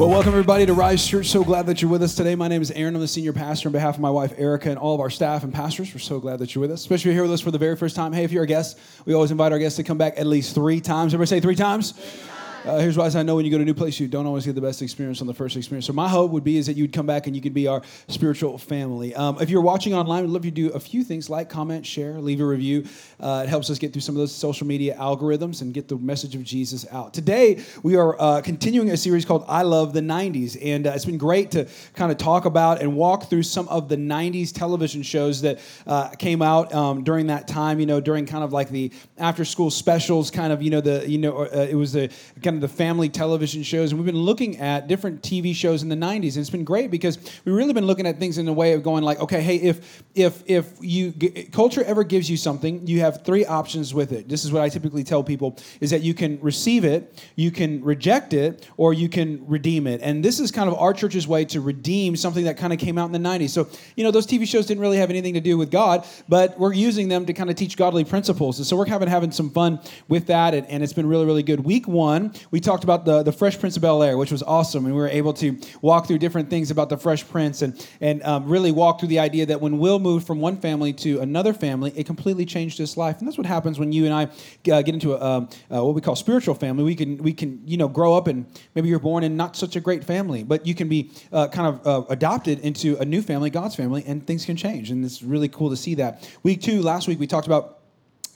Well, welcome everybody to Rise Church. So glad that you're with us today. My name is Aaron. I'm the senior pastor on behalf of my wife Erica and all of our staff and pastors. We're so glad that you're with us, especially here with us for the very first time. Hey, if you're a guest, we always invite our guests to come back at least three times. Everybody say three times. Three times. Uh, here's why I know when you go to a new place, you don't always get the best experience on the first experience. So my hope would be is that you would come back and you could be our spiritual family. Um, if you're watching online, we'd love you to do a few things like comment, share, leave a review. Uh, it helps us get through some of those social media algorithms and get the message of Jesus out. Today, we are uh, continuing a series called I Love the 90s. And uh, it's been great to kind of talk about and walk through some of the 90s television shows that uh, came out um, during that time, you know, during kind of like the after school specials, kind of, you know, the, you know, uh, it was the kind of the family television shows, and we've been looking at different TV shows in the '90s, and it's been great because we've really been looking at things in a way of going like, okay, hey, if if if you culture ever gives you something, you have three options with it. This is what I typically tell people: is that you can receive it, you can reject it, or you can redeem it. And this is kind of our church's way to redeem something that kind of came out in the '90s. So you know, those TV shows didn't really have anything to do with God, but we're using them to kind of teach godly principles. And so we're having having some fun with that, and, and it's been really really good. Week one, we talked about the, the Fresh Prince of Bel Air, which was awesome. And we were able to walk through different things about the Fresh Prince and, and um, really walk through the idea that when Will moved from one family to another family, it completely changed his life. And that's what happens when you and I uh, get into a, uh, uh, what we call spiritual family. We can, we can, you know, grow up and maybe you're born in not such a great family, but you can be uh, kind of uh, adopted into a new family, God's family, and things can change. And it's really cool to see that. Week two, last week, we talked about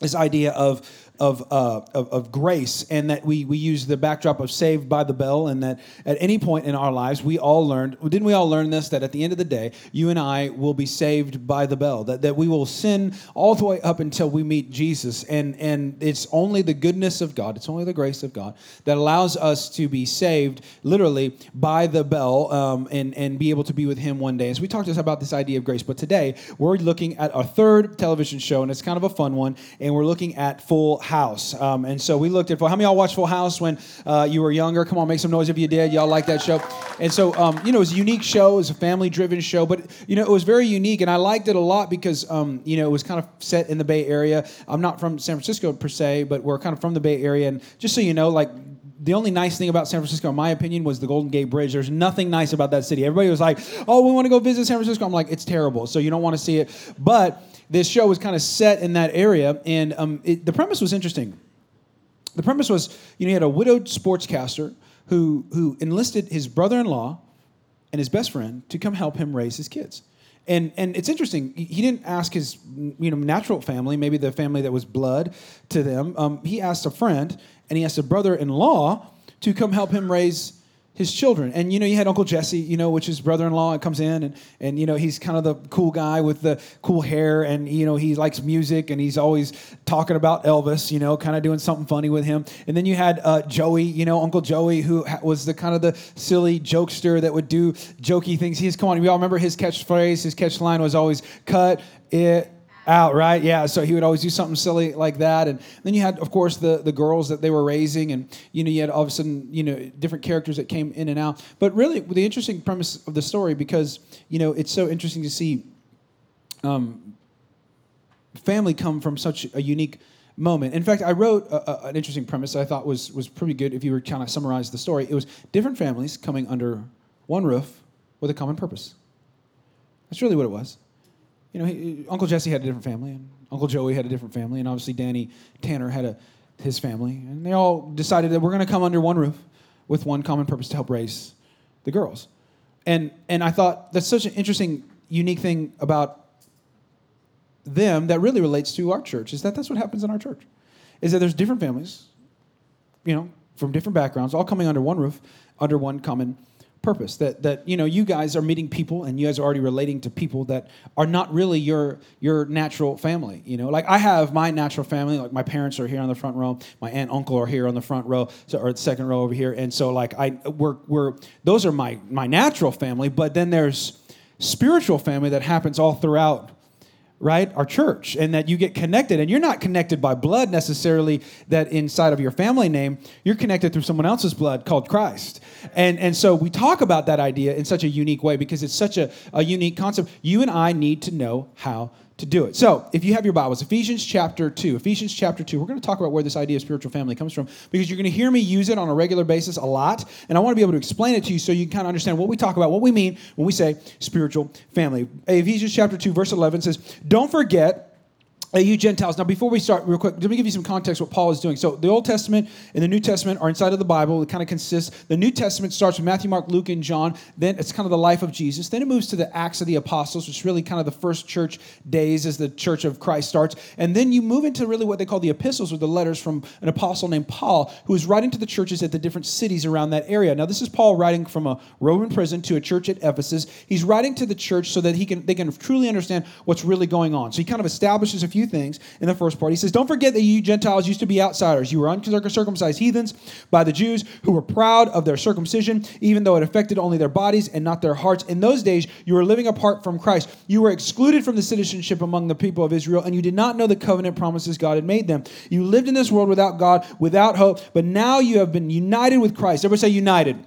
this idea of of, uh, of, of, grace, and that we, we use the backdrop of saved by the bell, and that at any point in our lives, we all learned, didn't we all learn this, that at the end of the day, you and I will be saved by the bell, that, that we will sin all the way up until we meet Jesus. And, and it's only the goodness of God, it's only the grace of God that allows us to be saved literally by the bell um, and, and be able to be with Him one day. As so we talked about this idea of grace, but today we're looking at our third television show, and it's kind of a fun one, and we're looking at Full House. Um, and so we looked at, how many y'all watched Full House when uh, you were younger? Come on, make some noise if you did. Y'all like that show? And so, um, you know, it was a unique show. It was a family driven show, but, you know, it was very unique. And I liked it a lot because, um, you know, it was kind of set in the Bay Area. I'm not from San Francisco per se, but we're kind of from the Bay Area. And just so you know, like, the only nice thing about San Francisco, in my opinion, was the Golden Gate Bridge. There's nothing nice about that city. Everybody was like, oh, we want to go visit San Francisco. I'm like, it's terrible. So you don't want to see it. But this show was kind of set in that area, and um, it, the premise was interesting. The premise was, you know, he had a widowed sportscaster who who enlisted his brother-in-law and his best friend to come help him raise his kids. And and it's interesting. He didn't ask his you know natural family, maybe the family that was blood to them. Um, he asked a friend, and he asked a brother-in-law to come help him raise his children. And you know, you had Uncle Jesse, you know, which is brother-in-law, and comes in and and you know, he's kind of the cool guy with the cool hair, and you know, he likes music, and he's always talking about Elvis, you know, kind of doing something funny with him. And then you had uh, Joey, you know, Uncle Joey, who was the kind of the silly jokester that would do jokey things. He's come on, we all remember his catchphrase, his catch line was always "cut it out, right? Yeah. So he would always do something silly like that. And then you had, of course, the, the girls that they were raising. And, you know, you had all of a sudden, you know, different characters that came in and out. But really, the interesting premise of the story, because, you know, it's so interesting to see um, family come from such a unique moment. In fact, I wrote a, a, an interesting premise I thought was, was pretty good if you were kind of summarize the story. It was different families coming under one roof with a common purpose. That's really what it was you know, he, Uncle Jesse had a different family, and Uncle Joey had a different family, and obviously Danny Tanner had a, his family, and they all decided that we're going to come under one roof with one common purpose to help raise the girls. And and I thought that's such an interesting, unique thing about them that really relates to our church is that that's what happens in our church, is that there's different families, you know, from different backgrounds, all coming under one roof, under one common purpose that that you know you guys are meeting people and you guys are already relating to people that are not really your your natural family you know? Like i have my natural family like my parents are here on the front row my aunt uncle are here on the front row so or the second row over here and so like i we're we're those are my my natural family but then there's spiritual family that happens all throughout right? Our church, and that you get connected. And you're not connected by blood necessarily, that inside of your family name, you're connected through someone else's blood called Christ. And, and so we talk about that idea in such a unique way because it's such a, a unique concept. You and I need to know how to do it. So, if you have your Bibles, Ephesians chapter 2, Ephesians chapter 2, we're going to talk about where this idea of spiritual family comes from because you're going to hear me use it on a regular basis a lot. And I want to be able to explain it to you so you can kind of understand what we talk about, what we mean when we say spiritual family. Ephesians chapter 2, verse 11 says, Don't forget you Gentiles. Now, before we start, real quick, let me give you some context what Paul is doing. So, the Old Testament and the New Testament are inside of the Bible. It kind of consists. The New Testament starts with Matthew, Mark, Luke, and John. Then it's kind of the life of Jesus. Then it moves to the Acts of the Apostles, which is really kind of the first church days as the church of Christ starts. And then you move into really what they call the epistles, or the letters from an apostle named Paul, who is writing to the churches at the different cities around that area. Now, this is Paul writing from a Roman prison to a church at Ephesus. He's writing to the church so that he can they can truly understand what's really going on. So he kind of establishes a few things in the first part. He says, Don't forget that you Gentiles used to be outsiders. You were uncircumcised heathens by the Jews who were proud of their circumcision, even though it affected only their bodies and not their hearts. In those days, you were living apart from Christ. You were excluded from the citizenship among the people of Israel, and you did not know the covenant promises God had made them. You lived in this world without God, without hope, but now you have been united with Christ. Everybody say united.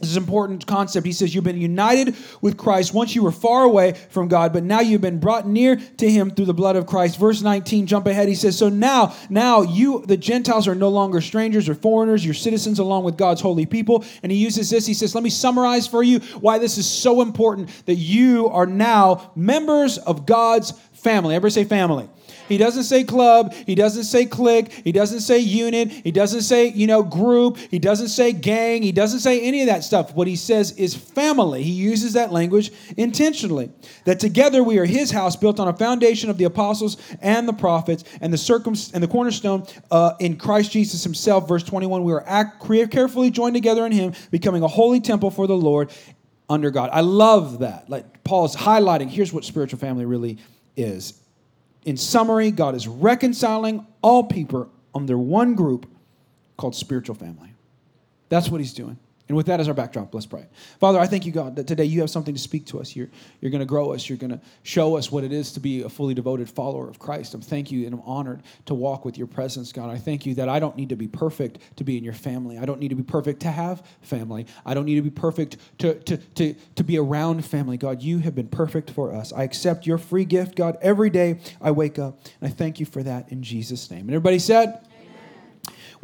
This is an important concept. He says, You've been united with Christ once you were far away from God, but now you've been brought near to Him through the blood of Christ. Verse 19, jump ahead. He says, So now, now you, the Gentiles, are no longer strangers or foreigners. You're citizens along with God's holy people. And he uses this. He says, Let me summarize for you why this is so important that you are now members of God's family. Everybody say family. He doesn't say club. He doesn't say clique. He doesn't say unit. He doesn't say, you know, group. He doesn't say gang. He doesn't say any of that stuff. What he says is family. He uses that language intentionally. That together we are his house built on a foundation of the apostles and the prophets and the circum and the cornerstone uh, in Christ Jesus himself. Verse 21, we are act, carefully joined together in him, becoming a holy temple for the Lord under God. I love that. Like Paul's highlighting, here's what spiritual family really is in summary, God is reconciling all people under one group called spiritual family. That's what he's doing. And with that as our backdrop, let's pray. Father, I thank you, God, that today you have something to speak to us. You're, you're going to grow us. You're going to show us what it is to be a fully devoted follower of Christ. I'm thank you and I'm honored to walk with your presence, God. I thank you that I don't need to be perfect to be in your family. I don't need to be perfect to have family. I don't need to be perfect to, to, to, to be around family. God, you have been perfect for us. I accept your free gift, God, every day I wake up. And I thank you for that in Jesus' name. And everybody said,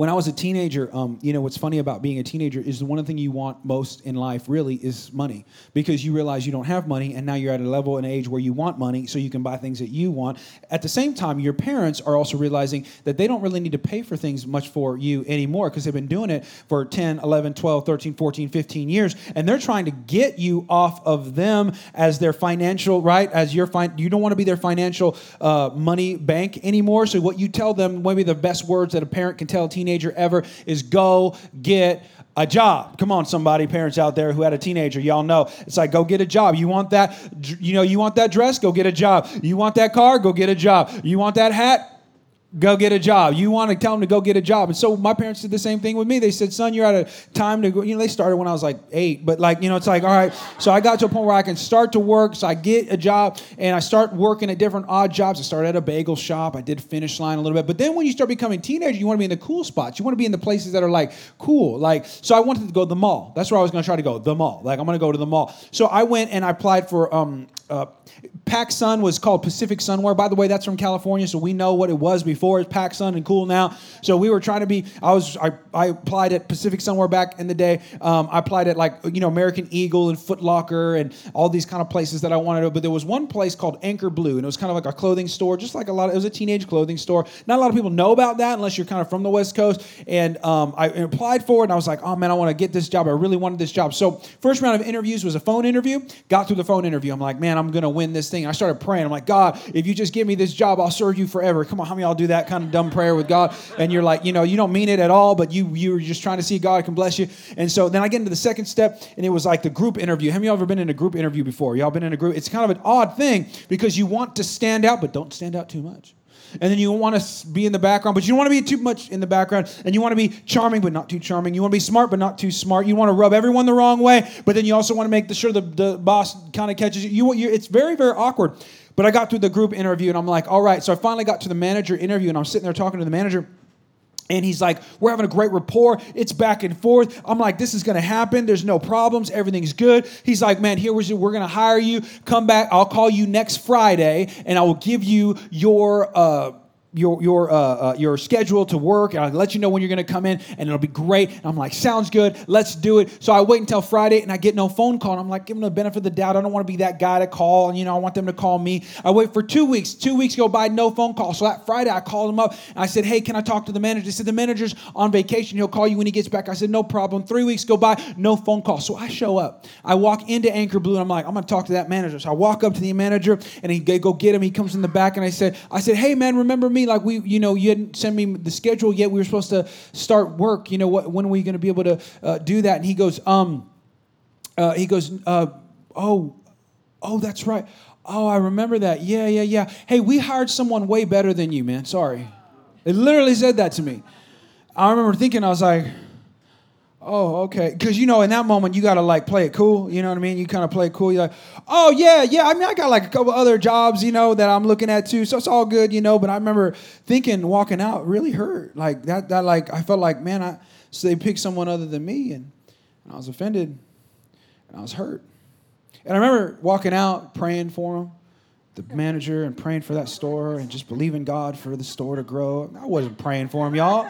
when I was a teenager, um, you know, what's funny about being a teenager is the one thing you want most in life really is money because you realize you don't have money and now you're at a level and age where you want money so you can buy things that you want. At the same time, your parents are also realizing that they don't really need to pay for things much for you anymore because they've been doing it for 10, 11, 12, 13, 14, 15 years and they're trying to get you off of them as their financial, right? As your fin- you don't want to be their financial uh, money bank anymore. So what you tell them, maybe the best words that a parent can tell a teenager teenager ever is go get a job. Come on, somebody, parents out there who had a teenager, y'all know. It's like, go get a job. You want that, you know, you want that dress? Go get a job. You want that car? Go get a job. You want that hat? Go get a job. You want to tell them to go get a job. And so my parents did the same thing with me. They said, son, you're at a time to go. You know, they started when I was like eight, but like, you know, it's like, all right. So I got to a point where I can start to work. So I get a job and I start working at different odd jobs. I started at a bagel shop. I did finish line a little bit. But then when you start becoming teenager, you want to be in the cool spots. You want to be in the places that are like cool. Like, so I wanted to go to the mall. That's where I was going to try to go, the mall. Like, I'm going to go to the mall. So I went and I applied for um, uh, PacSun was called Pacific Sunwear. By the way, that's from California, so we know what it was before. It's PacSun and cool now. So we were trying to be. I was. I, I applied at Pacific Sunwear back in the day. Um, I applied at like you know American Eagle and Foot Locker and all these kind of places that I wanted to. But there was one place called Anchor Blue, and it was kind of like a clothing store, just like a lot. Of, it was a teenage clothing store. Not a lot of people know about that unless you're kind of from the West Coast. And um, I applied for it, and I was like, oh man, I want to get this job. I really wanted this job. So first round of interviews was a phone interview. Got through the phone interview. I'm like, man, I'm gonna win this thing. I started praying. I'm like, God, if you just give me this job, I'll serve you forever. Come on, how many y'all do that kind of dumb prayer with God? And you're like, you know, you don't mean it at all, but you you're just trying to see God can bless you. And so then I get into the second step, and it was like the group interview. Have y'all ever been in a group interview before? Y'all been in a group? It's kind of an odd thing because you want to stand out, but don't stand out too much and then you want to be in the background, but you don't want to be too much in the background, and you want to be charming, but not too charming. You want to be smart, but not too smart. You want to rub everyone the wrong way, but then you also want to make sure the, the boss kind of catches you. you it's very, very awkward. But I got through the group interview and I'm like, all right. So I finally got to the manager interview and I'm sitting there talking to the manager. And he's like, We're having a great rapport. It's back and forth. I'm like, This is going to happen. There's no problems. Everything's good. He's like, Man, here we're going to hire you. Come back. I'll call you next Friday and I will give you your. Uh, your your uh, uh, your schedule to work and I'll let you know when you're going to come in and it'll be great. And I'm like, sounds good. Let's do it. So I wait until Friday and I get no phone call. And I'm like, give them the benefit of the doubt. I don't want to be that guy to call. And you know, I want them to call me. I wait for two weeks. Two weeks go by, no phone call. So that Friday I called him up and I said, hey, can I talk to the manager? He said the manager's on vacation. He'll call you when he gets back. I said, no problem. Three weeks go by, no phone call. So I show up. I walk into Anchor Blue and I'm like, I'm going to talk to that manager. So I walk up to the manager and he go get him. He comes in the back and I said, I said, hey man, remember me? Like we, you know you hadn't sent me the schedule yet. We were supposed to start work. You know, what, when are we going to be able to uh, do that? And he goes, um, uh, he goes, uh, oh, oh, that's right. Oh, I remember that. Yeah, yeah, yeah. Hey, we hired someone way better than you, man. Sorry. It literally said that to me. I remember thinking, I was like, Oh, okay. Because you know, in that moment, you gotta like play it cool. You know what I mean? You kind of play it cool. You're like, oh yeah, yeah. I mean, I got like a couple other jobs, you know, that I'm looking at too. So it's all good, you know. But I remember thinking, walking out, really hurt. Like that. That like I felt like, man, I so they picked someone other than me, and, and I was offended, and I was hurt. And I remember walking out, praying for him, the manager, and praying for that store, and just believing God for the store to grow. I wasn't praying for him, y'all.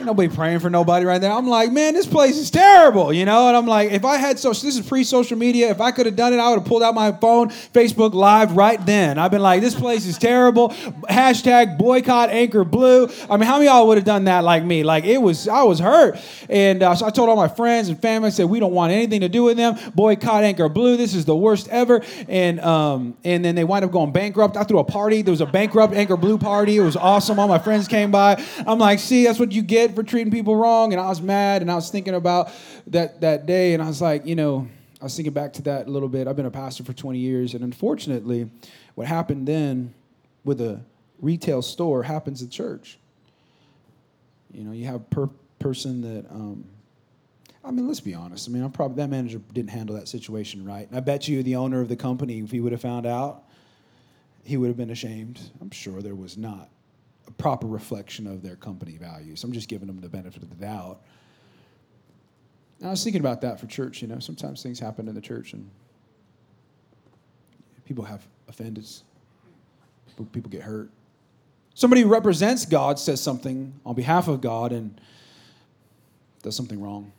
Ain't nobody praying for nobody right there. I'm like, man, this place is terrible, you know? And I'm like, if I had social, this is pre social media. If I could have done it, I would have pulled out my phone, Facebook Live right then. I've been like, this place is terrible. Hashtag boycott Anchor Blue. I mean, how many y'all would have done that like me? Like, it was, I was hurt. And uh, so I told all my friends and family, I said, we don't want anything to do with them. Boycott Anchor Blue. This is the worst ever. And, um, and then they wind up going bankrupt. I threw a party. There was a bankrupt Anchor Blue party. It was awesome. All my friends came by. I'm like, see, that's what you get for treating people wrong. And I was mad and I was thinking about that, that day. And I was like, you know, I was thinking back to that a little bit. I've been a pastor for 20 years. And unfortunately, what happened then with a retail store happens at church. You know, you have per person that, um, I mean, let's be honest. I mean, I'm probably that manager didn't handle that situation right. And I bet you the owner of the company, if he would have found out, he would have been ashamed. I'm sure there was not proper reflection of their company values. I'm just giving them the benefit of the doubt. And I was thinking about that for church. You know, sometimes things happen in the church and people have offended, people get hurt. Somebody who represents God says something on behalf of God and does something wrong.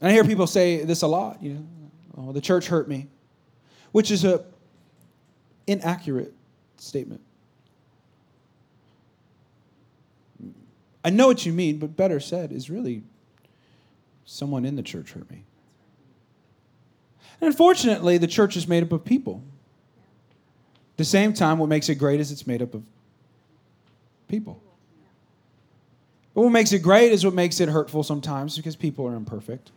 And I hear people say this a lot, you know, oh, the church hurt me, which is a inaccurate statement. I know what you mean, but better said is really someone in the church hurt me. And unfortunately, the church is made up of people. At the same time, what makes it great is it's made up of people. But what makes it great is what makes it hurtful sometimes because people are imperfect.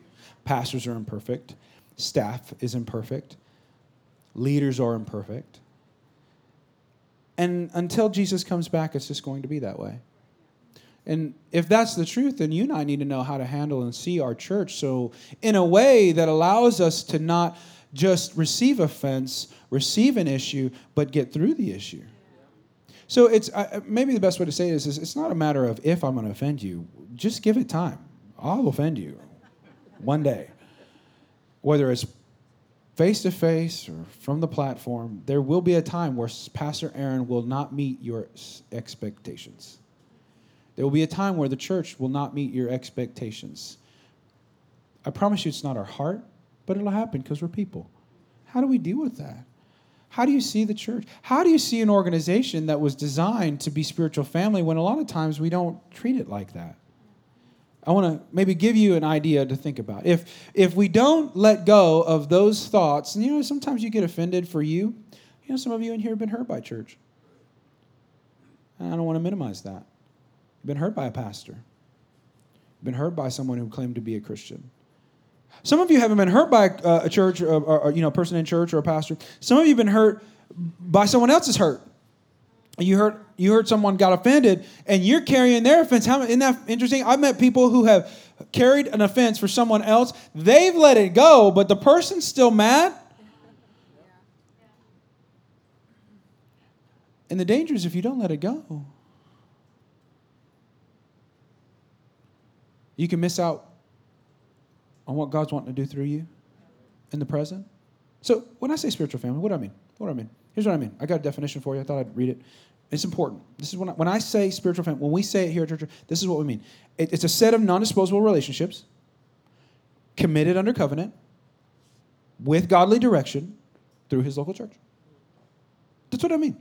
Pastors are imperfect. Staff is imperfect. Leaders are imperfect. And until Jesus comes back, it's just going to be that way. And if that's the truth, then you and I need to know how to handle and see our church. So, in a way that allows us to not just receive offense, receive an issue, but get through the issue. So, it's uh, maybe the best way to say this is it's not a matter of if I'm going to offend you, just give it time. I'll offend you one day. Whether it's face to face or from the platform, there will be a time where Pastor Aaron will not meet your expectations. There will be a time where the church will not meet your expectations. I promise you it's not our heart, but it'll happen because we're people. How do we deal with that? How do you see the church? How do you see an organization that was designed to be spiritual family when a lot of times we don't treat it like that? I want to maybe give you an idea to think about. If if we don't let go of those thoughts, and you know sometimes you get offended for you. You know some of you in here have been hurt by church. And I don't want to minimize that. You've been hurt by a pastor. You've been hurt by someone who claimed to be a Christian. Some of you haven't been hurt by uh, a, church uh, or, or, you know, a person in church or a pastor. Some of you have been hurt by someone else's hurt. You heard you heard someone got offended, and you're carrying their offense. How isn't that interesting? I've met people who have carried an offense for someone else. They've let it go, but the person's still mad. And the danger is if you don't let it go, you can miss out on what God's wanting to do through you in the present. So when I say spiritual family, what do I mean? What do I mean? Here's what I mean. I got a definition for you. I thought I'd read it. It's important. This is when I, when I say spiritual family, when we say it here at church, this is what we mean. It, it's a set of non disposable relationships committed under covenant with godly direction through his local church. That's what I mean.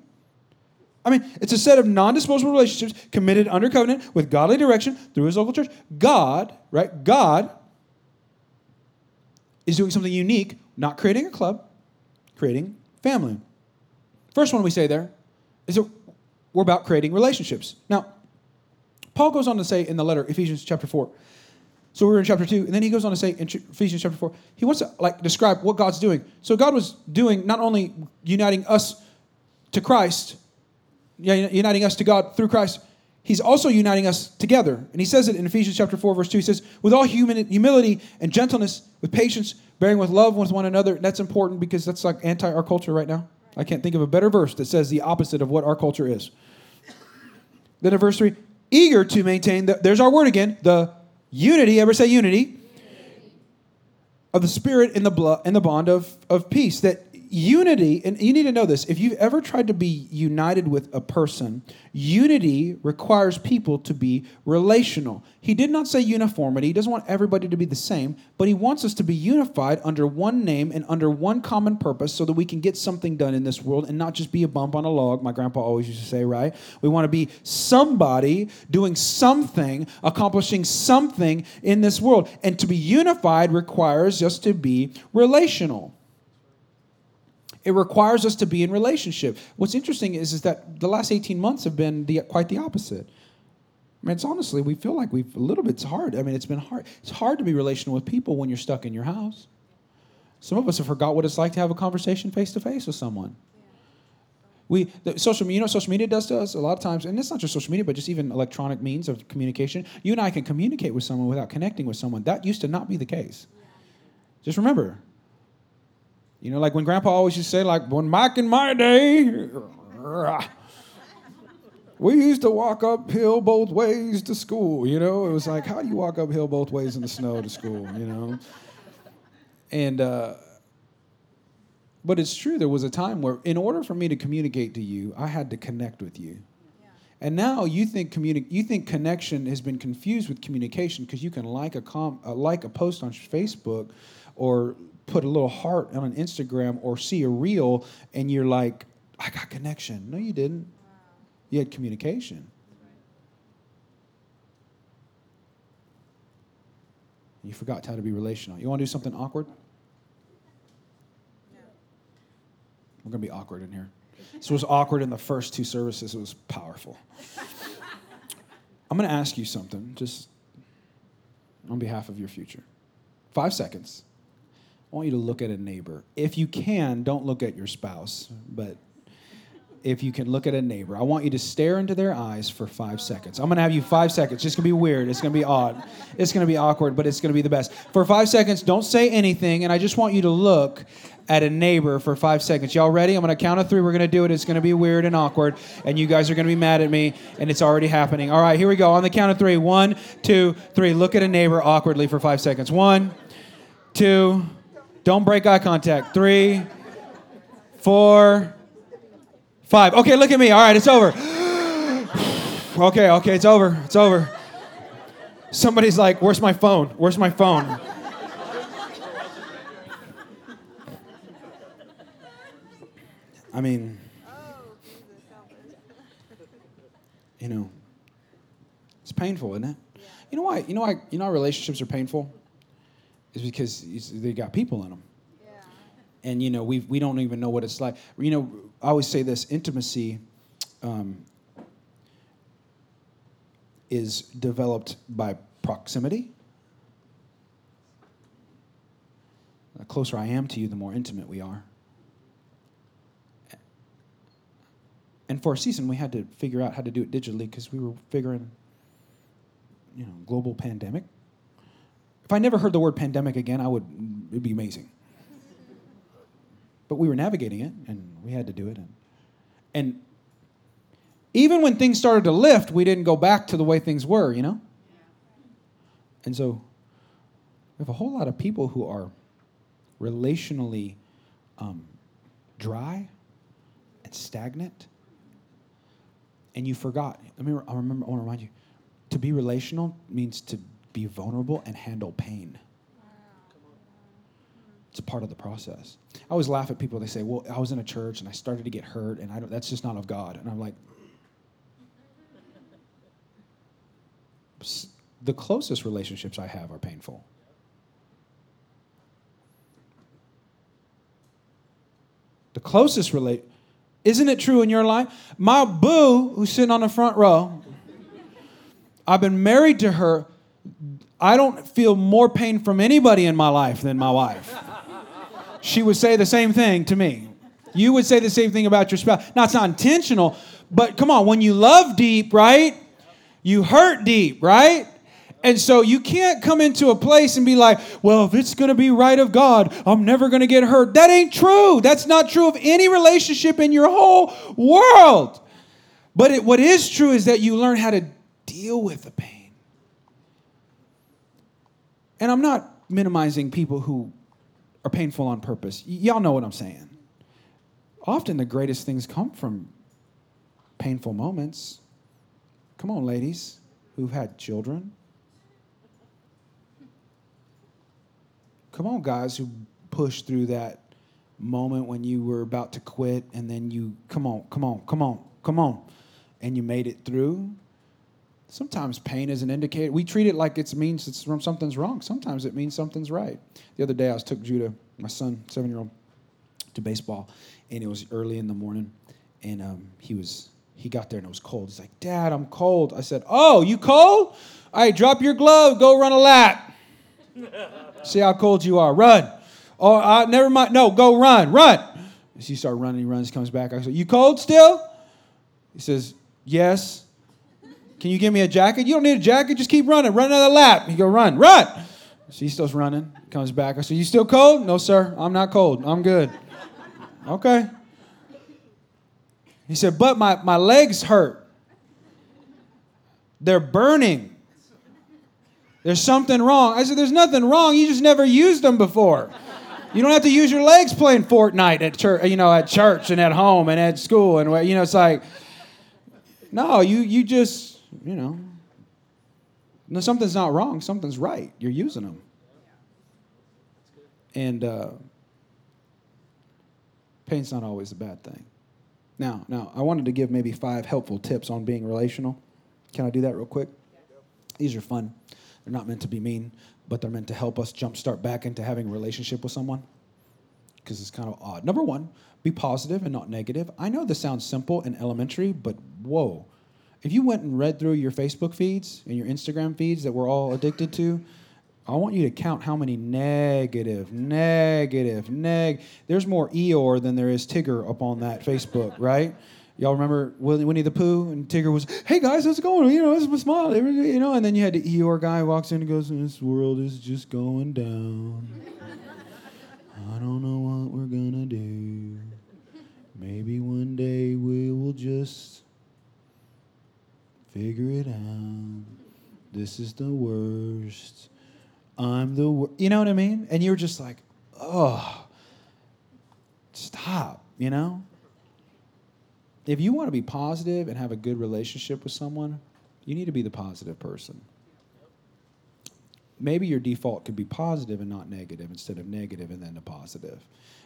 I mean, it's a set of non disposable relationships committed under covenant with godly direction through his local church. God, right? God is doing something unique, not creating a club, creating family. First one we say there is that we're about creating relationships. Now, Paul goes on to say in the letter, Ephesians chapter 4. So we are in chapter 2, and then he goes on to say in Ephesians chapter 4, he wants to like describe what God's doing. So God was doing not only uniting us to Christ, uniting us to God through Christ, he's also uniting us together. And he says it in Ephesians chapter 4, verse 2. He says, with all human, humility and gentleness, with patience, bearing with love with one another. That's important because that's like anti our culture right now. I can't think of a better verse that says the opposite of what our culture is. Then in verse 3, eager to maintain, the, there's our word again, the unity, ever say unity? Of the spirit in the blood in the bond of, of peace. That unity, and you need to know this if you've ever tried to be united with a person, unity requires people to be relational. He did not say uniformity. He doesn't want everybody to be the same, but he wants us to be unified under one name and under one common purpose so that we can get something done in this world and not just be a bump on a log. My grandpa always used to say, right? We want to be somebody doing something, accomplishing something in this world. And to be unified requires us to be relational. It requires us to be in relationship. What's interesting is, is that the last 18 months have been the, quite the opposite. I mean, it's honestly, we feel like we've a little bit, it's hard. I mean, it's been hard. It's hard to be relational with people when you're stuck in your house. Some of us have forgot what it's like to have a conversation face to face with someone. We, the social, you know social media does to us a lot of times, and it's not just social media, but just even electronic means of communication. You and I can communicate with someone without connecting with someone. That used to not be the case. Just remember, you know, like when Grandpa always used to say, like, when Mike in my day, we used to walk uphill both ways to school. You know, it was like, how do you walk uphill both ways in the snow to school? You know, and uh, but it's true. There was a time where, in order for me to communicate to you, I had to connect with you. And now you think communi- you think connection has been confused with communication because you can like a com- uh, like a post on Facebook or put a little heart on an Instagram or see a reel and you're like, I got connection. No, you didn't. You had communication. You forgot how to be relational. You want to do something awkward? We're going to be awkward in here. This was awkward in the first two services. It was powerful. I'm going to ask you something, just on behalf of your future. Five seconds. I want you to look at a neighbor. If you can, don't look at your spouse, but if you can look at a neighbor, I want you to stare into their eyes for five seconds. I'm gonna have you five seconds. It's gonna be weird. It's gonna be odd. It's gonna be awkward, but it's gonna be the best. For five seconds, don't say anything, and I just want you to look at a neighbor for five seconds. Y'all ready? I'm gonna count to three. We're gonna do it. It's gonna be weird and awkward, and you guys are gonna be mad at me, and it's already happening. All right, here we go. On the count of three. One, two, three. Look at a neighbor awkwardly for five seconds. One, two don't break eye contact. Three, four, five. Okay, look at me. All right, it's over. okay, okay, it's over. It's over. Somebody's like, Where's my phone? Where's my phone? I mean, you know, it's painful, isn't it? You know why? You know why? You know why relationships are painful? Is because they got people in them. Yeah. And you know, we we don't even know what it's like. You know, I always say this: intimacy um, is developed by proximity. The closer I am to you, the more intimate we are. And for a season, we had to figure out how to do it digitally because we were figuring, you know, global pandemic. If I never heard the word pandemic again, I would, it'd be amazing. But we were navigating it and we had to do it. And, and even when things started to lift, we didn't go back to the way things were, you know? And so we have a whole lot of people who are relationally um, dry and stagnant. And you forgot. Let me, I remember, I want to remind you to be relational means to be vulnerable and handle pain. It's a part of the process. I always laugh at people. They say, "Well, I was in a church and I started to get hurt, and I don't, that's just not of God." And I'm like, the closest relationships I have are painful. The closest relate. Isn't it true in your life? My boo, who's sitting on the front row, I've been married to her. I don't feel more pain from anybody in my life than my wife she would say the same thing to me. You would say the same thing about your spouse. Now, it's not intentional, but come on, when you love deep, right? You hurt deep, right? And so you can't come into a place and be like, well, if it's going to be right of God, I'm never going to get hurt. That ain't true. That's not true of any relationship in your whole world. But it, what is true is that you learn how to deal with the pain. And I'm not minimizing people who are painful on purpose. Y- y'all know what I'm saying. Often the greatest things come from painful moments. Come on, ladies who've had children. Come on, guys who pushed through that moment when you were about to quit and then you, come on, come on, come on, come on, and you made it through. Sometimes pain is an indicator. We treat it like it means it's from something's wrong. Sometimes it means something's right. The other day, I was took Judah, my son, seven year old, to baseball, and it was early in the morning, and um, he was he got there and it was cold. He's like, Dad, I'm cold. I said, Oh, you cold? All right, drop your glove, go run a lap. See how cold you are. Run. Oh, uh, never mind. No, go run, run. So he started running. He runs, comes back. I said, You cold still? He says, Yes. Can you give me a jacket? You don't need a jacket. Just keep running. Run another lap. He go, run, run. So he still's running. Comes back. I said, you still cold? No, sir. I'm not cold. I'm good. okay. He said, but my, my legs hurt. They're burning. There's something wrong. I said, there's nothing wrong. You just never used them before. You don't have to use your legs playing Fortnite at church, you know, at church and at home and at school and you know, it's like, no, you you just you know. No, something's not wrong. Something's right. You're using them. And uh, pain's not always a bad thing. Now, now, I wanted to give maybe five helpful tips on being relational. Can I do that real quick? These are fun. They're not meant to be mean, but they're meant to help us jumpstart back into having a relationship with someone because it's kind of odd. Number one, be positive and not negative. I know this sounds simple and elementary, but whoa, if you went and read through your Facebook feeds and your Instagram feeds that we're all addicted to, I want you to count how many negative, negative, neg. There's more Eeyore than there is Tigger up on that Facebook, right? Y'all remember Winnie the Pooh and Tigger was, "Hey guys, how's it going? You know, it's a smile, you know." And then you had the Eeyore guy walks in and goes, "This world is just going down. I don't know what we're gonna do. Maybe one day we will just." Figure it out. This is the worst. I'm the worst. You know what I mean? And you're just like, oh, stop, you know? If you want to be positive and have a good relationship with someone, you need to be the positive person. Maybe your default could be positive and not negative instead of negative and then the positive.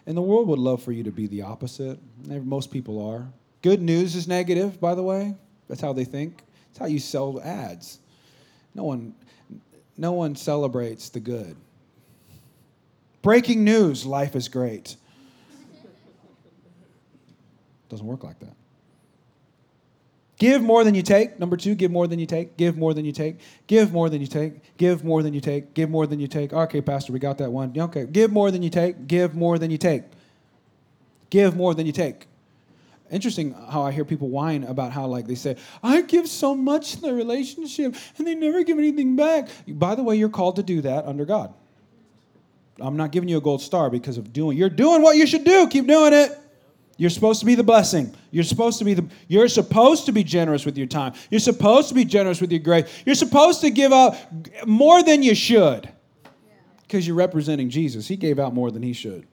And the world would love for you to be the opposite. Most people are. Good news is negative, by the way. That's how they think. It's how you sell ads. No one, no one celebrates the good. Breaking news, life is great. Doesn't work like that. Give more than you take. Number two, give more than you take. Give more than you take. Give more than you take. Give more than you take. Give more than you take. Okay, Pastor, we got that one. Okay, give more than you take. Give more than you take. Give more than you take interesting how I hear people whine about how like they say, I give so much in the relationship and they never give anything back. By the way, you're called to do that under God. I'm not giving you a gold star because of doing you're doing what you should do. Keep doing it. You're supposed to be the blessing. You're supposed to be the you're supposed to be generous with your time. You're supposed to be generous with your grace. You're supposed to give out more than you should. Because you're representing Jesus. He gave out more than he should.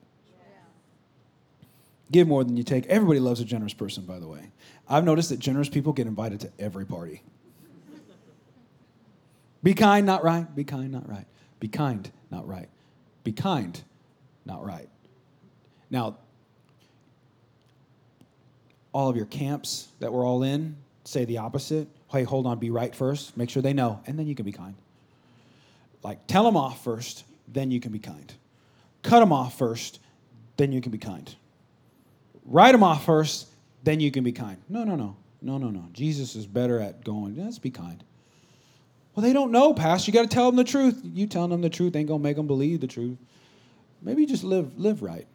Give more than you take. Everybody loves a generous person, by the way. I've noticed that generous people get invited to every party. Be kind, not right. Be kind, not right. Be kind, not right. Be kind, not right. Now, all of your camps that we're all in say the opposite. Hey, hold on, be right first. Make sure they know, and then you can be kind. Like, tell them off first, then you can be kind. Cut them off first, then you can be kind. Write them off first, then you can be kind. No, no, no. No, no, no. Jesus is better at going, let's be kind. Well, they don't know, Pastor. You got to tell them the truth. You telling them the truth ain't going to make them believe the truth. Maybe you just live, live right.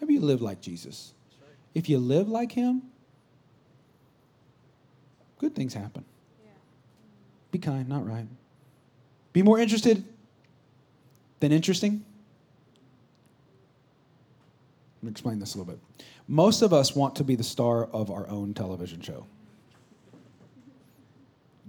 Maybe you live like Jesus. If you live like him, good things happen. Be kind, not right. Be more interested than interesting. Let me explain this a little bit. Most of us want to be the star of our own television show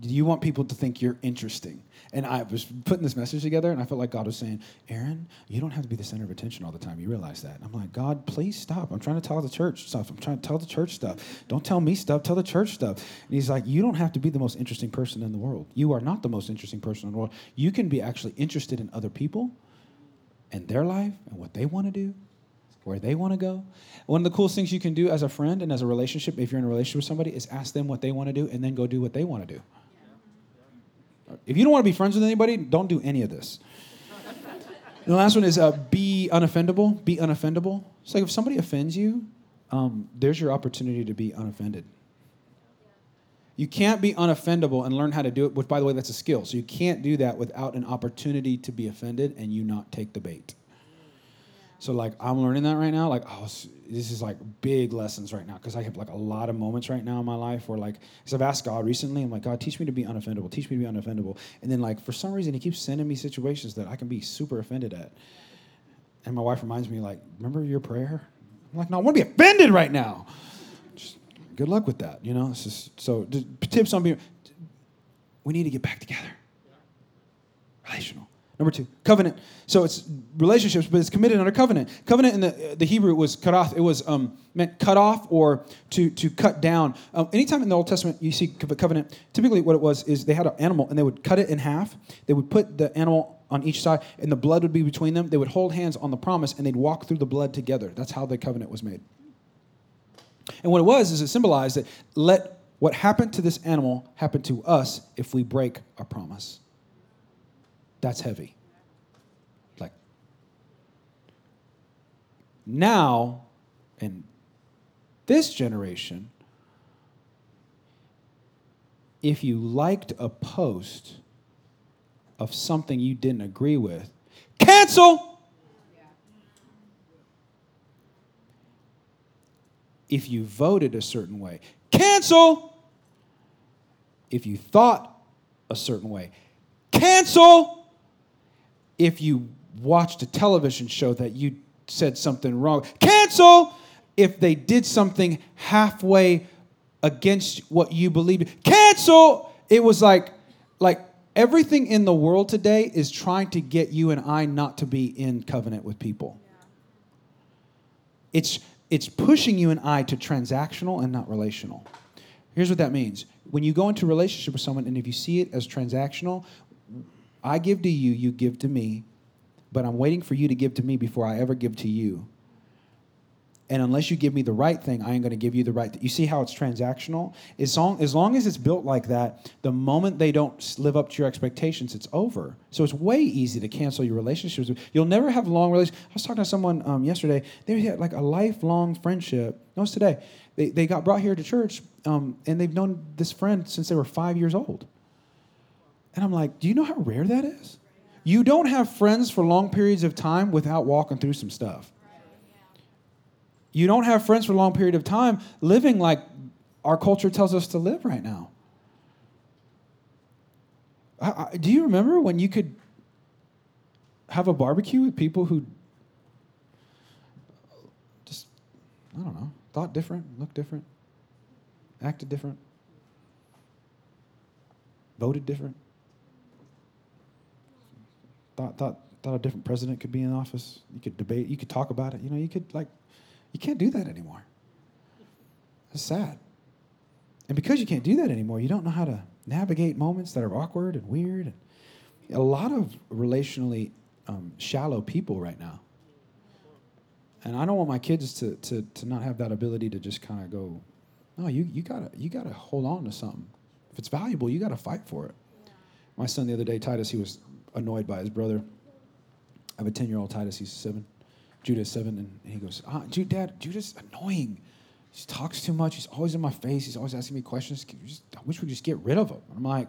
you want people to think you're interesting. And I was putting this message together, and I felt like God was saying, Aaron, you don't have to be the center of attention all the time. You realize that. And I'm like, God, please stop. I'm trying to tell the church stuff. I'm trying to tell the church stuff. Don't tell me stuff, tell the church stuff. And he's like, You don't have to be the most interesting person in the world. You are not the most interesting person in the world. You can be actually interested in other people and their life and what they want to do where they want to go. One of the coolest things you can do as a friend and as a relationship, if you're in a relationship with somebody, is ask them what they want to do and then go do what they want to do. If you don't want to be friends with anybody, don't do any of this. The last one is uh, be unoffendable. Be unoffendable. It's like if somebody offends you, um, there's your opportunity to be unoffended. You can't be unoffendable and learn how to do it, which, by the way, that's a skill. So you can't do that without an opportunity to be offended and you not take the bait. So like I'm learning that right now. Like oh, this is like big lessons right now because I have like a lot of moments right now in my life where like because I've asked God recently. I'm like God, teach me to be unoffendable. Teach me to be unoffendable. And then like for some reason He keeps sending me situations that I can be super offended at. And my wife reminds me like, remember your prayer? I'm like, no, I want to be offended right now. Just good luck with that. You know. Just, so tips on being. We need to get back together. Relational. Number two, covenant. So it's relationships, but it's committed under covenant. Covenant in the, the Hebrew was off. It was um, meant cut off or to, to cut down. Um, anytime in the Old Testament you see covenant, typically what it was is they had an animal and they would cut it in half. They would put the animal on each side and the blood would be between them. They would hold hands on the promise and they'd walk through the blood together. That's how the covenant was made. And what it was is it symbolized that let what happened to this animal happen to us if we break our promise. That's heavy. Like, now, in this generation, if you liked a post of something you didn't agree with, cancel! If you voted a certain way, cancel! If you thought a certain way, cancel! If you watched a television show that you said something wrong. Cancel if they did something halfway against what you believed, Cancel. It was like like everything in the world today is trying to get you and I not to be in covenant with people. It's it's pushing you and I to transactional and not relational. Here's what that means. When you go into relationship with someone and if you see it as transactional, I give to you, you give to me, but I'm waiting for you to give to me before I ever give to you. And unless you give me the right thing, I ain't going to give you the right thing. You see how it's transactional? As long, as long as it's built like that, the moment they don't live up to your expectations, it's over. So it's way easy to cancel your relationships. You'll never have long relationships. I was talking to someone um, yesterday. They had like a lifelong friendship. No, it's today. They, they got brought here to church, um, and they've known this friend since they were five years old. And I'm like, do you know how rare that is? You don't have friends for long periods of time without walking through some stuff. You don't have friends for a long period of time living like our culture tells us to live right now. I, I, do you remember when you could have a barbecue with people who just, I don't know, thought different, looked different, acted different, voted different, thought, thought, thought a different president could be in office. You could debate, you could talk about it. You know, you could, like, you can't do that anymore. It's sad. And because you can't do that anymore, you don't know how to navigate moments that are awkward and weird. And a lot of relationally um, shallow people right now. And I don't want my kids to, to, to not have that ability to just kind of go, no, you, you gotta you gotta hold on to something. If it's valuable, you gotta fight for it. My son the other day, Titus, he was annoyed by his brother. I have a 10 year old Titus, he's seven. Judah is seven, and, he goes, ah, Jude, Dad, Judah's annoying. He talks too much. He's always in my face. He's always asking me questions. I wish we just get rid of him. I'm like,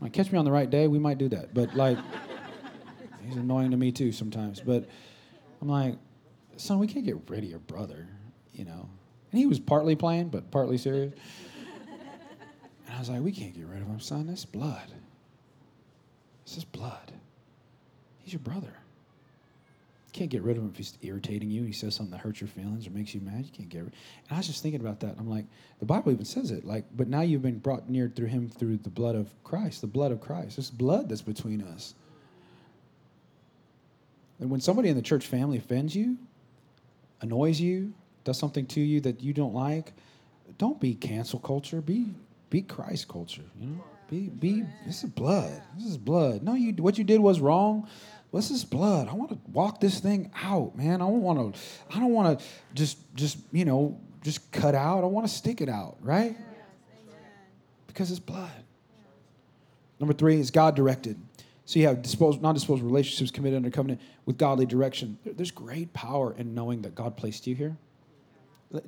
like, catch me on the right day, we might do that. But like, he's annoying to me too sometimes. But I'm like, son, we can't get rid of your brother, you know. And he was partly playing, but partly serious. And I was like, we can't get rid of him, son. That's blood. This is blood. He's your brother. You can't get rid of him if he's irritating you. He says something that hurts your feelings or makes you mad. You can't get rid. And I was just thinking about that. I'm like, the Bible even says it. Like, but now you've been brought near through him through the blood of Christ. The blood of Christ. It's blood that's between us. And when somebody in the church family offends you, annoys you, does something to you that you don't like, don't be cancel culture. Be be Christ culture. You know, be be. This is blood. This is blood. No, you what you did was wrong. What's this blood? I want to walk this thing out, man. I don't want to. I don't want to just just you know just cut out. I want to stick it out, right? Because it's blood. Number three is God directed. So you have disposed, non-disposed relationships committed under covenant with godly direction. There's great power in knowing that God placed you here.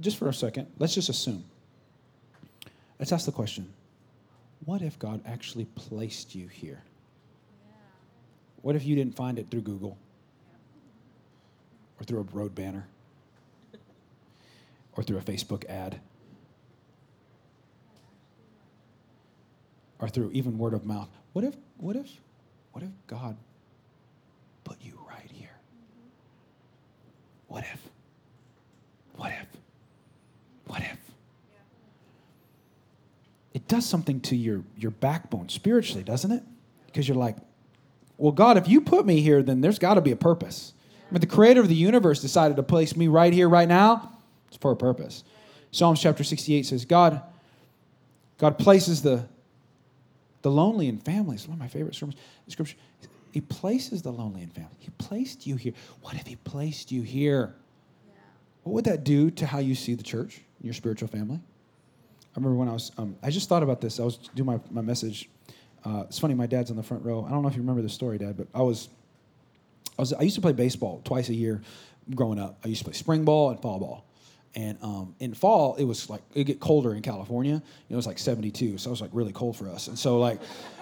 Just for a second, let's just assume. Let's ask the question: What if God actually placed you here? What if you didn't find it through Google or through a road banner or through a Facebook ad or through even word of mouth? What if, what if, what if God put you right here? What if? What if? What if? Does something to your, your backbone spiritually, doesn't it? Because you're like, well, God, if you put me here, then there's got to be a purpose. I mean, the creator of the universe decided to place me right here, right now. It's for a purpose. Psalms chapter 68 says, God, God places the, the lonely in families. One of my favorite sermons, scripture. He places the lonely in families. He placed you here. What if he placed you here? What would that do to how you see the church, and your spiritual family? I remember when I was, um, I just thought about this. I was doing my, my message uh, it's funny, my dad's in the front row. I don't know if you remember the story, Dad, but I was, I was, I used to play baseball twice a year growing up. I used to play spring ball and fall ball. And um, in fall, it was like it get colder in California. You know, it was like 72, so it was like really cold for us. And so like,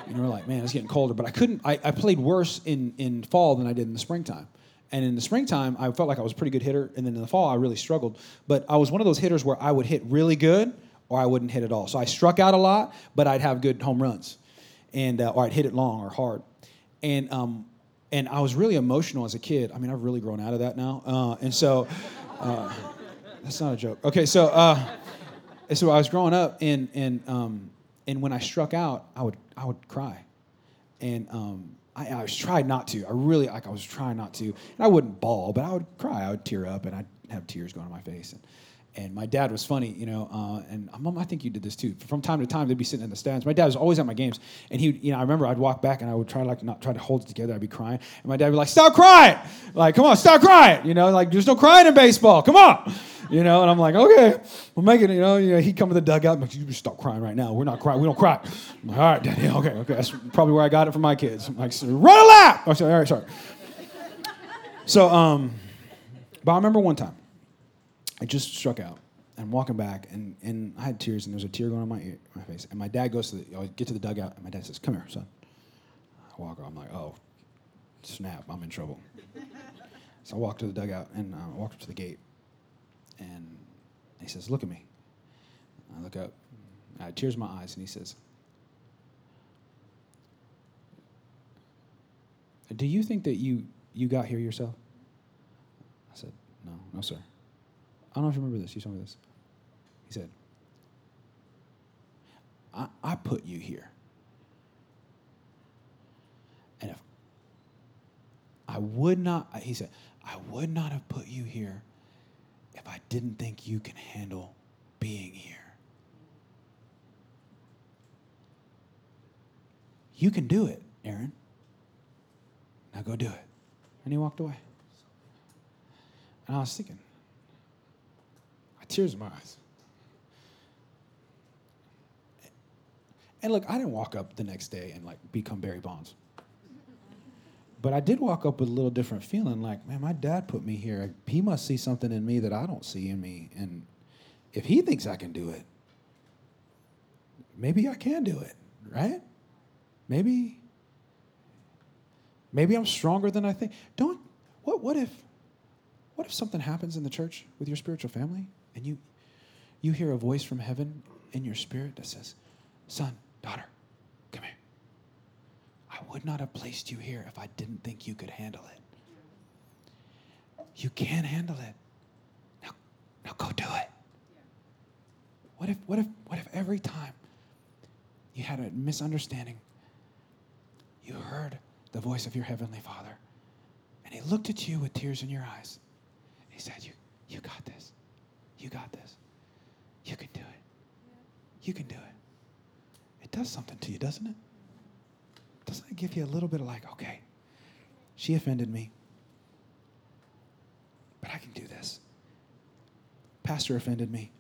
you know, we're like, man, it's getting colder. But I couldn't. I, I played worse in in fall than I did in the springtime. And in the springtime, I felt like I was a pretty good hitter. And then in the fall, I really struggled. But I was one of those hitters where I would hit really good or I wouldn't hit at all. So I struck out a lot, but I'd have good home runs and uh, or I'd hit it long or hard, and um, and I was really emotional as a kid. I mean, I've really grown out of that now, uh, and so uh, that's not a joke. Okay, so uh, so I was growing up, and and um, and when I struck out, I would I would cry, and um, I, I was trying not to. I really like I was trying not to, and I wouldn't bawl, but I would cry. I would tear up, and I'd have tears going on my face, and and my dad was funny, you know, uh, and mom, I think you did this too. From time to time, they'd be sitting in the stands. My dad was always at my games, and he, you know, I remember I'd walk back and I would try to like not try to hold it together. I'd be crying, and my dad would be like, "Stop crying! Like, come on, stop crying! You know, like there's no crying in baseball. Come on!" You know, and I'm like, "Okay, we'll make it." You know, you know, he'd come to the dugout, like, "You just stop crying right now. We're not crying. We don't cry." I'm like, "All right, daddy. Okay, okay. That's probably where I got it from my kids. I'm like, run a lap." Oh, sorry, all right, sorry. So, um, but I remember one time, I just struck out I'm walking back, and, and I had tears, and there's a tear going on my ear, my face. And my dad goes to the, I get to the dugout, and my dad says, "Come here, son." I walk. I'm like, "Oh, snap! I'm in trouble." so I walk to the dugout, and I walk up to the gate, and he says, "Look at me." I look up. I had tears in my eyes, and he says, "Do you think that you you got here yourself?" I said, No, no, sir. I don't know if you remember this. You told me this. He said, I, I put you here. And if I would not, he said, I would not have put you here if I didn't think you can handle being here. You can do it, Aaron. Now go do it. And he walked away. And I was thinking, tears in my eyes. And look, I didn't walk up the next day and like become Barry Bonds. But I did walk up with a little different feeling like, man, my dad put me here. He must see something in me that I don't see in me. And if he thinks I can do it, maybe I can do it, right? Maybe maybe I'm stronger than I think. Don't what what if what if something happens in the church with your spiritual family and you you hear a voice from heaven in your spirit that says, "Son, daughter, come here. I would not have placed you here if I didn't think you could handle it. You can handle it. Now now go do it." What if what if what if every time you had a misunderstanding you heard the voice of your heavenly Father. And he looked at you with tears in your eyes. And he said, You, you got this. You got this. You can do it. You can do it. It does something to you, doesn't it? Doesn't it give you a little bit of like, okay, she offended me, but I can do this. Pastor offended me,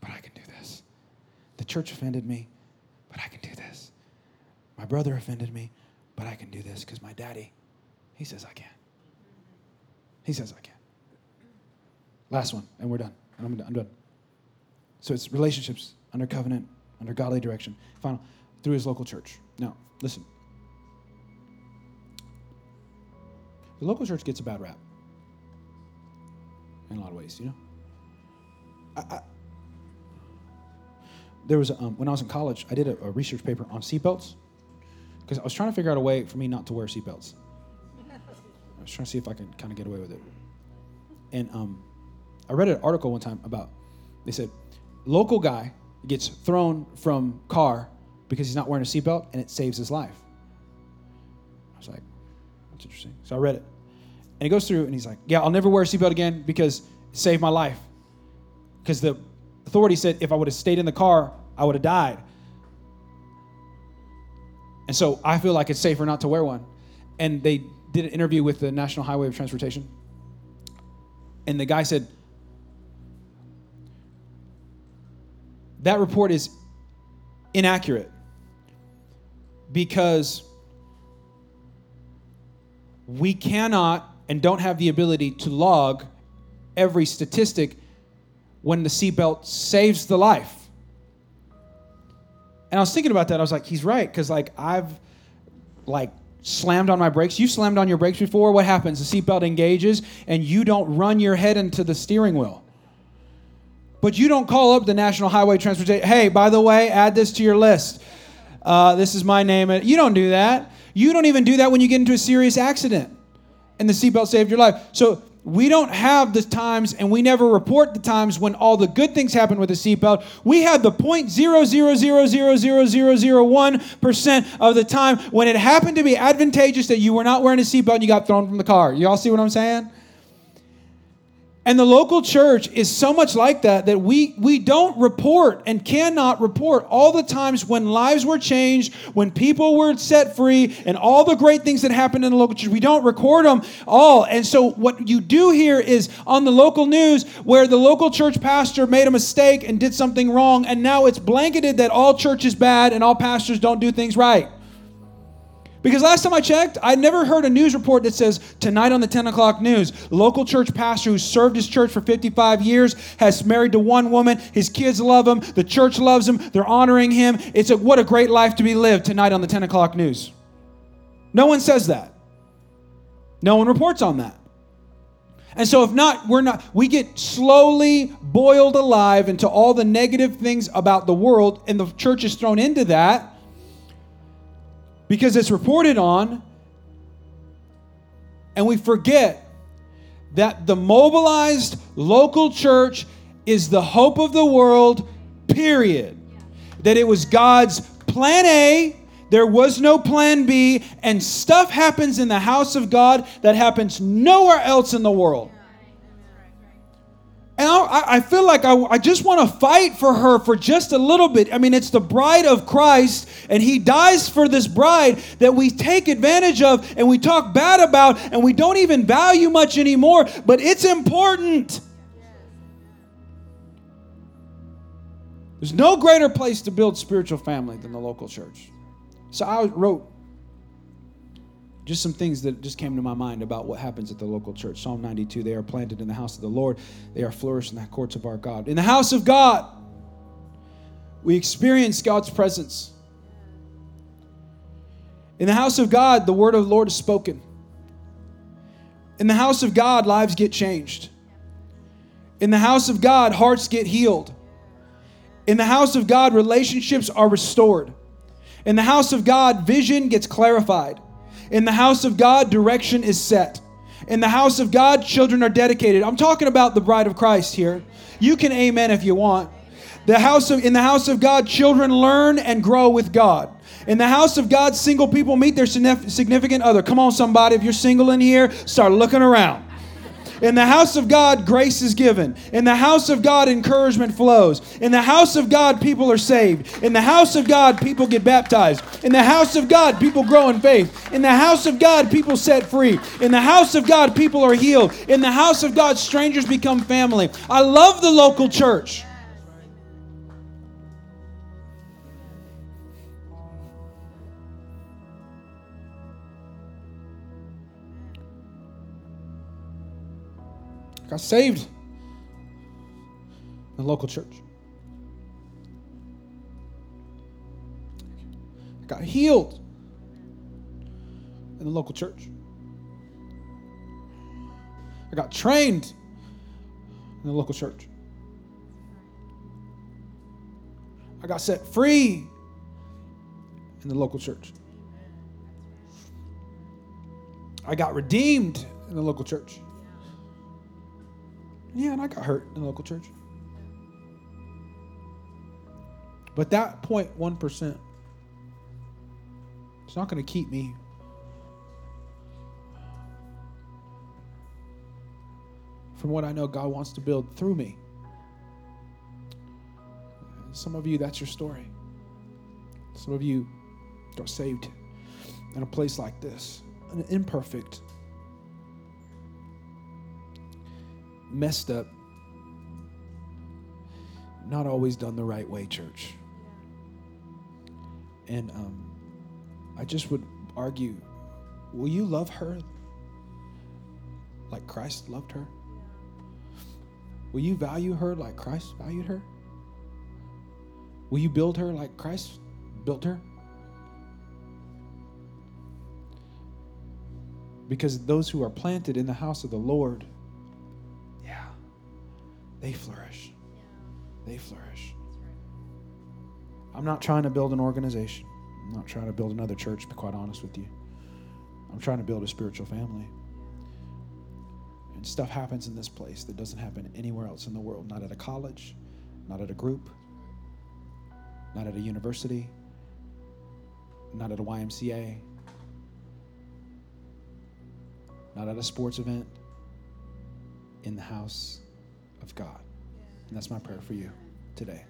but I can do this. The church offended me, but I can do this. My brother offended me, but I can do this because my daddy, he says I can. He says I can. Last one, and we're done. I'm done. I'm done. So it's relationships under covenant, under godly direction. Final, through his local church. Now, listen. The local church gets a bad rap in a lot of ways, you know? I, I, there was, a, um, when I was in college, I did a, a research paper on seatbelts because I was trying to figure out a way for me not to wear seatbelts. I was trying to see if I could kind of get away with it. And um, I read an article one time about, they said, local guy gets thrown from car because he's not wearing a seatbelt and it saves his life. I was like, that's interesting. So I read it. And he goes through and he's like, yeah, I'll never wear a seatbelt again because it saved my life. Because the authority said if I would have stayed in the car, I would have died. And so I feel like it's safer not to wear one. And they did an interview with the National Highway of Transportation. And the guy said, that report is inaccurate because we cannot and don't have the ability to log every statistic when the seatbelt saves the life. And I was thinking about that. I was like, he's right, because like I've like slammed on my brakes. You slammed on your brakes before. What happens? The seatbelt engages, and you don't run your head into the steering wheel. But you don't call up the National Highway Transportation. Hey, by the way, add this to your list. Uh, this is my name. You don't do that. You don't even do that when you get into a serious accident, and the seatbelt saved your life. So we don't have the times and we never report the times when all the good things happen with the seatbelt. We have the 0.0000001% of the time when it happened to be advantageous that you were not wearing a seatbelt and you got thrown from the car. You all see what I'm saying? And the local church is so much like that that we, we don't report and cannot report all the times when lives were changed, when people were set free, and all the great things that happened in the local church. We don't record them all. And so, what you do here is on the local news where the local church pastor made a mistake and did something wrong, and now it's blanketed that all church is bad and all pastors don't do things right. Because last time I checked, I never heard a news report that says tonight on the 10 o'clock news, local church pastor who served his church for 55 years has married to one woman. His kids love him. The church loves him. They're honoring him. It's a, what a great life to be lived tonight on the 10 o'clock news. No one says that. No one reports on that. And so, if not, we're not, we get slowly boiled alive into all the negative things about the world, and the church is thrown into that because it's reported on, and we forget that the mobilized local church is the hope of the world, period. That it was God's plan A, there was no plan B, and stuff happens in the house of God that happens nowhere else in the world. And I, I feel like I, I just want to fight for her for just a little bit. I mean, it's the bride of Christ, and he dies for this bride that we take advantage of and we talk bad about and we don't even value much anymore, but it's important. There's no greater place to build spiritual family than the local church. So I wrote just some things that just came to my mind about what happens at the local church. Psalm 92 They are planted in the house of the Lord, they are flourished in the courts of our God. In the house of God, we experience God's presence. In the house of God, the word of the Lord is spoken. In the house of God, lives get changed. In the house of God, hearts get healed. In the house of God, relationships are restored. In the house of God, vision gets clarified. In the house of God, direction is set. In the house of God, children are dedicated. I'm talking about the bride of Christ here. You can amen if you want. The house of, in the house of God, children learn and grow with God. In the house of God, single people meet their significant other. Come on, somebody, if you're single in here, start looking around. In the house of God, grace is given. In the house of God, encouragement flows. In the house of God, people are saved. In the house of God, people get baptized. In the house of God, people grow in faith. In the house of God, people set free. In the house of God, people are healed. In the house of God, strangers become family. I love the local church. Got saved in the local church. I got healed in the local church. I got trained in the local church. I got set free in the local church. I got redeemed in the local church. Yeah, and I got hurt in the local church. But that 0.1%, it's not going to keep me from what I know God wants to build through me. Some of you, that's your story. Some of you are saved in a place like this, an imperfect, messed up, not always done the right way, church. And um, I just would argue will you love her like Christ loved her? Will you value her like Christ valued her? Will you build her like Christ built her? Because those who are planted in the house of the Lord they flourish. They flourish. I'm not trying to build an organization. I'm not trying to build another church, to be quite honest with you. I'm trying to build a spiritual family. And stuff happens in this place that doesn't happen anywhere else in the world. Not at a college, not at a group, not at a university, not at a YMCA, not at a sports event, in the house of God. And that's my prayer for you today.